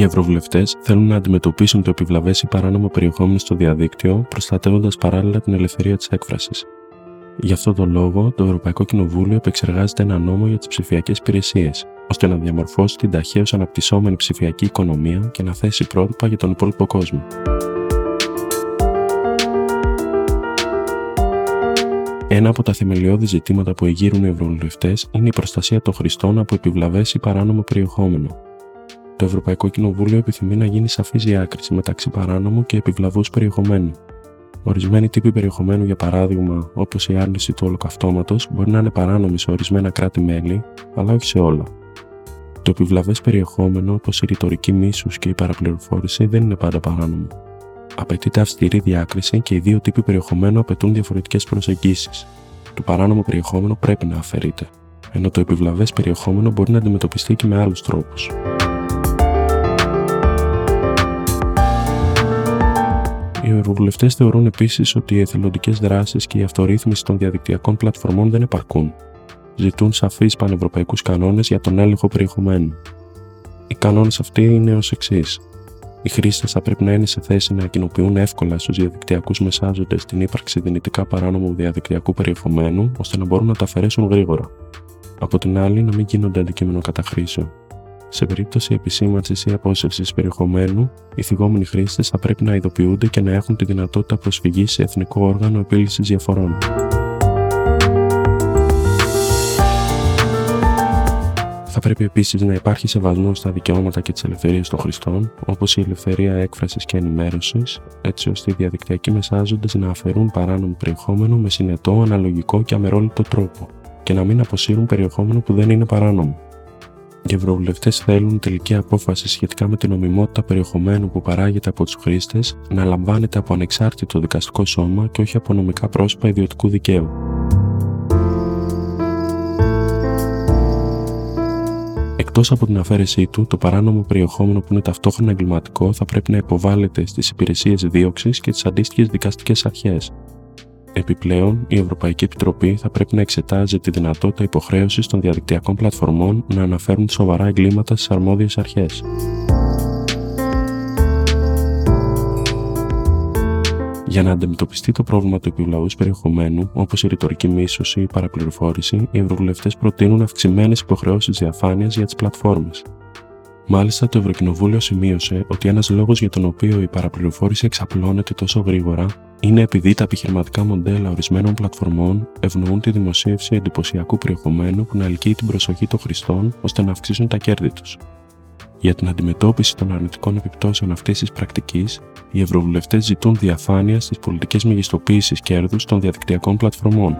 Οι ευρωβουλευτές θέλουν να αντιμετωπίσουν το επιβλαβές ή παράνομο περιεχόμενο στο διαδίκτυο, προστατεύοντας παράλληλα την ελευθερία της έκφρασης. Γι' αυτό το λόγο, το Ευρωπαϊκό Κοινοβούλιο επεξεργάζεται ένα νόμο για τις ψηφιακές υπηρεσίες, ώστε να διαμορφώσει την ταχαίως αναπτυσσόμενη ψηφιακή οικονομία και να θέσει πρότυπα για τον υπόλοιπο κόσμο. Ένα από τα θεμελιώδη ζητήματα που εγείρουν οι ευρωβουλευτές είναι η προστασία των χρηστών από επιβλαβές ή παράνομο περιεχόμενο. Το Ευρωπαϊκό Κοινοβούλιο επιθυμεί να γίνει σαφής διάκριση μεταξύ παράνομου και επιβλαβούς περιεχομένου. Ορισμένοι τύποι περιεχομένου, για παράδειγμα, όπως η άρνηση του ολοκαυτώματος, μπορεί να είναι παράνομοι σε ορισμένα κράτη-μέλη, αλλά όχι σε όλα. Το επιβλαβές περιεχόμενο, όπως η ρητορική μίσους και η παραπληροφόρηση, δεν είναι πάντα παράνομο. Απαιτείται αυστηρή διάκριση και οι δύο τύποι περιεχομένου απαιτούν διαφορετικές προσεγγίσεις. Το παράνομο περιεχόμενο πρέπει να αφαιρείται, ενώ το επιβλαβές περιεχόμενο μπορεί να αντιμετωπιστεί και με άλλους τρόπους. Ευρωβουλευτέ θεωρούν επίσης ότι οι εθελοντικές δράσεις και η αυτορύθμιση των διαδικτυακών πλατφορμών δεν επαρκούν. Ζητούν σαφείς πανευρωπαϊκούς κανόνες για τον έλεγχο περιεχομένου. Οι κανόνες αυτοί είναι ως εξής. Οι χρήστες θα πρέπει να είναι σε θέση να κοινοποιούν εύκολα στους διαδικτυακούς μεσάζοντες την ύπαρξη δυνητικά παράνομου διαδικτυακού περιεχομένου, ώστε να μπορούν να τα αφαιρέσουν γρήγορα. Από την άλλη, να μην γίνονται αντικείμενο καταχρήσεων. Σε περίπτωση επισήμανσης ή απόσυρσης περιεχομένου, οι θυγόμενοι χρήστες θα πρέπει να ειδοποιούνται και να έχουν τη δυνατότητα προσφυγής σε εθνικό όργανο επίλυσης διαφορών. Θα πρέπει επίσης να υπάρχει σεβασμός στα δικαιώματα και τις ελευθερίες των χρηστών, όπως η ελευθερία έκφρασης και ενημέρωσης, έτσι ώστε οι διαδικτυακοί μεσάζοντες να αφαιρούν παράνομο περιεχόμενο με συνετό, αναλογικό και αμερόληπτο τρόπο και να μην αποσύρουν περιεχόμενο που δεν είναι παράνομο. Οι ευρωβουλευτές θέλουν τελική απόφαση σχετικά με την νομιμότητα περιεχομένου που παράγεται από τους χρήστες να λαμβάνεται από ανεξάρτητο δικαστικό σώμα και όχι από νομικά πρόσωπα ιδιωτικού δικαίου. Εκτός από την αφαίρεσή του, το παράνομο περιεχόμενο που είναι ταυτόχρονα εγκληματικό θα πρέπει να υποβάλλεται στις υπηρεσίες δίωξης και τις αντίστοιχες δικαστικές αρχές, Επιπλέον, η Ευρωπαϊκή Επιτροπή θα πρέπει να εξετάζει τη δυνατότητα υποχρέωσης των διαδικτυακών πλατφορμών να αναφέρουν σοβαρά εγκλήματα στις αρμόδιες αρχές. Για να αντιμετωπιστεί το πρόβλημα του επιβλαβού περιεχομένου, όπως η ρητορική μίσωση ή η παραπληροφόρηση, οι ευρωβουλευτές προτείνουν αυξημένες υποχρεώσεις διαφάνειας για τις πλατφόρμες. Μάλιστα, το Ευρωκοινοβούλιο σημείωσε ότι ένας λόγος για τον οποίο η παραπληροφόρηση εξαπλώνεται τόσο γρήγορα είναι επειδή τα επιχειρηματικά μοντέλα ορισμένων πλατφορμών ευνοούν τη δημοσίευση εντυπωσιακού περιεχομένου που να ελκύει την προσοχή των χρηστών ώστε να αυξήσουν τα κέρδη τους. Για την αντιμετώπιση των αρνητικών επιπτώσεων αυτής της πρακτικής, οι Ευρωβουλευτές ζητούν διαφάνεια στις πολιτικές μεγιστοποίησει κέρδους των διαδικτυακών πλατφορμών.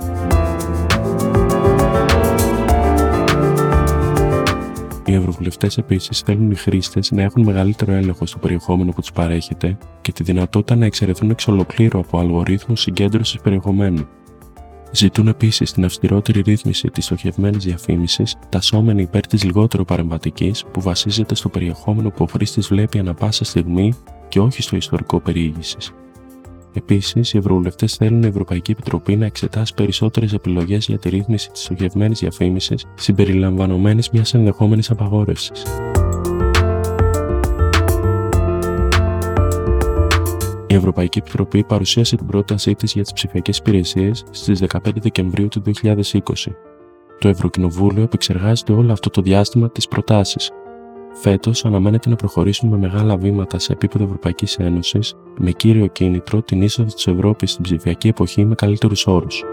Οι ευρωβουλευτές επίσης θέλουν οι χρήστες να έχουν μεγαλύτερο έλεγχο στο περιεχόμενο που τους παρέχεται και τη δυνατότητα να εξαιρεθούν εξ ολοκλήρου από αλγορίθμους συγκέντρωσης περιεχομένου. Ζητούν επίσης την αυστηρότερη ρύθμιση της στοχευμένης διαφήμισης, τασσόμενη υπέρ της λιγότερο παρεμβατικής, που βασίζεται στο περιεχόμενο που ο χρήστης βλέπει ανα πάσα στιγμή και όχι στο ιστορικό περιήγησης. Επίσης, οι Ευρωβουλευτές θέλουν η Ευρωπαϊκή Επιτροπή να εξετάσει περισσότερες επιλογές για τη ρύθμιση της στοχευμένη διαφήμισης συμπεριλαμβανομένης μιας ενδεχόμενης απαγόρευσης. Η Ευρωπαϊκή Επιτροπή παρουσίασε την πρότασή της για τις ψηφιακές υπηρεσίες στις 15 Δεκεμβρίου του 2020. Το Ευρωκοινοβούλιο επεξεργάζεται όλο αυτό το διάστημα τις προτάσεις, Φέτος αναμένεται να προχωρήσουμε με μεγάλα βήματα σε επίπεδο Ευρωπαϊκής Ένωσης, με κύριο κίνητρο την είσοδο της Ευρώπης στην ψηφιακή εποχή με καλύτερους όρους.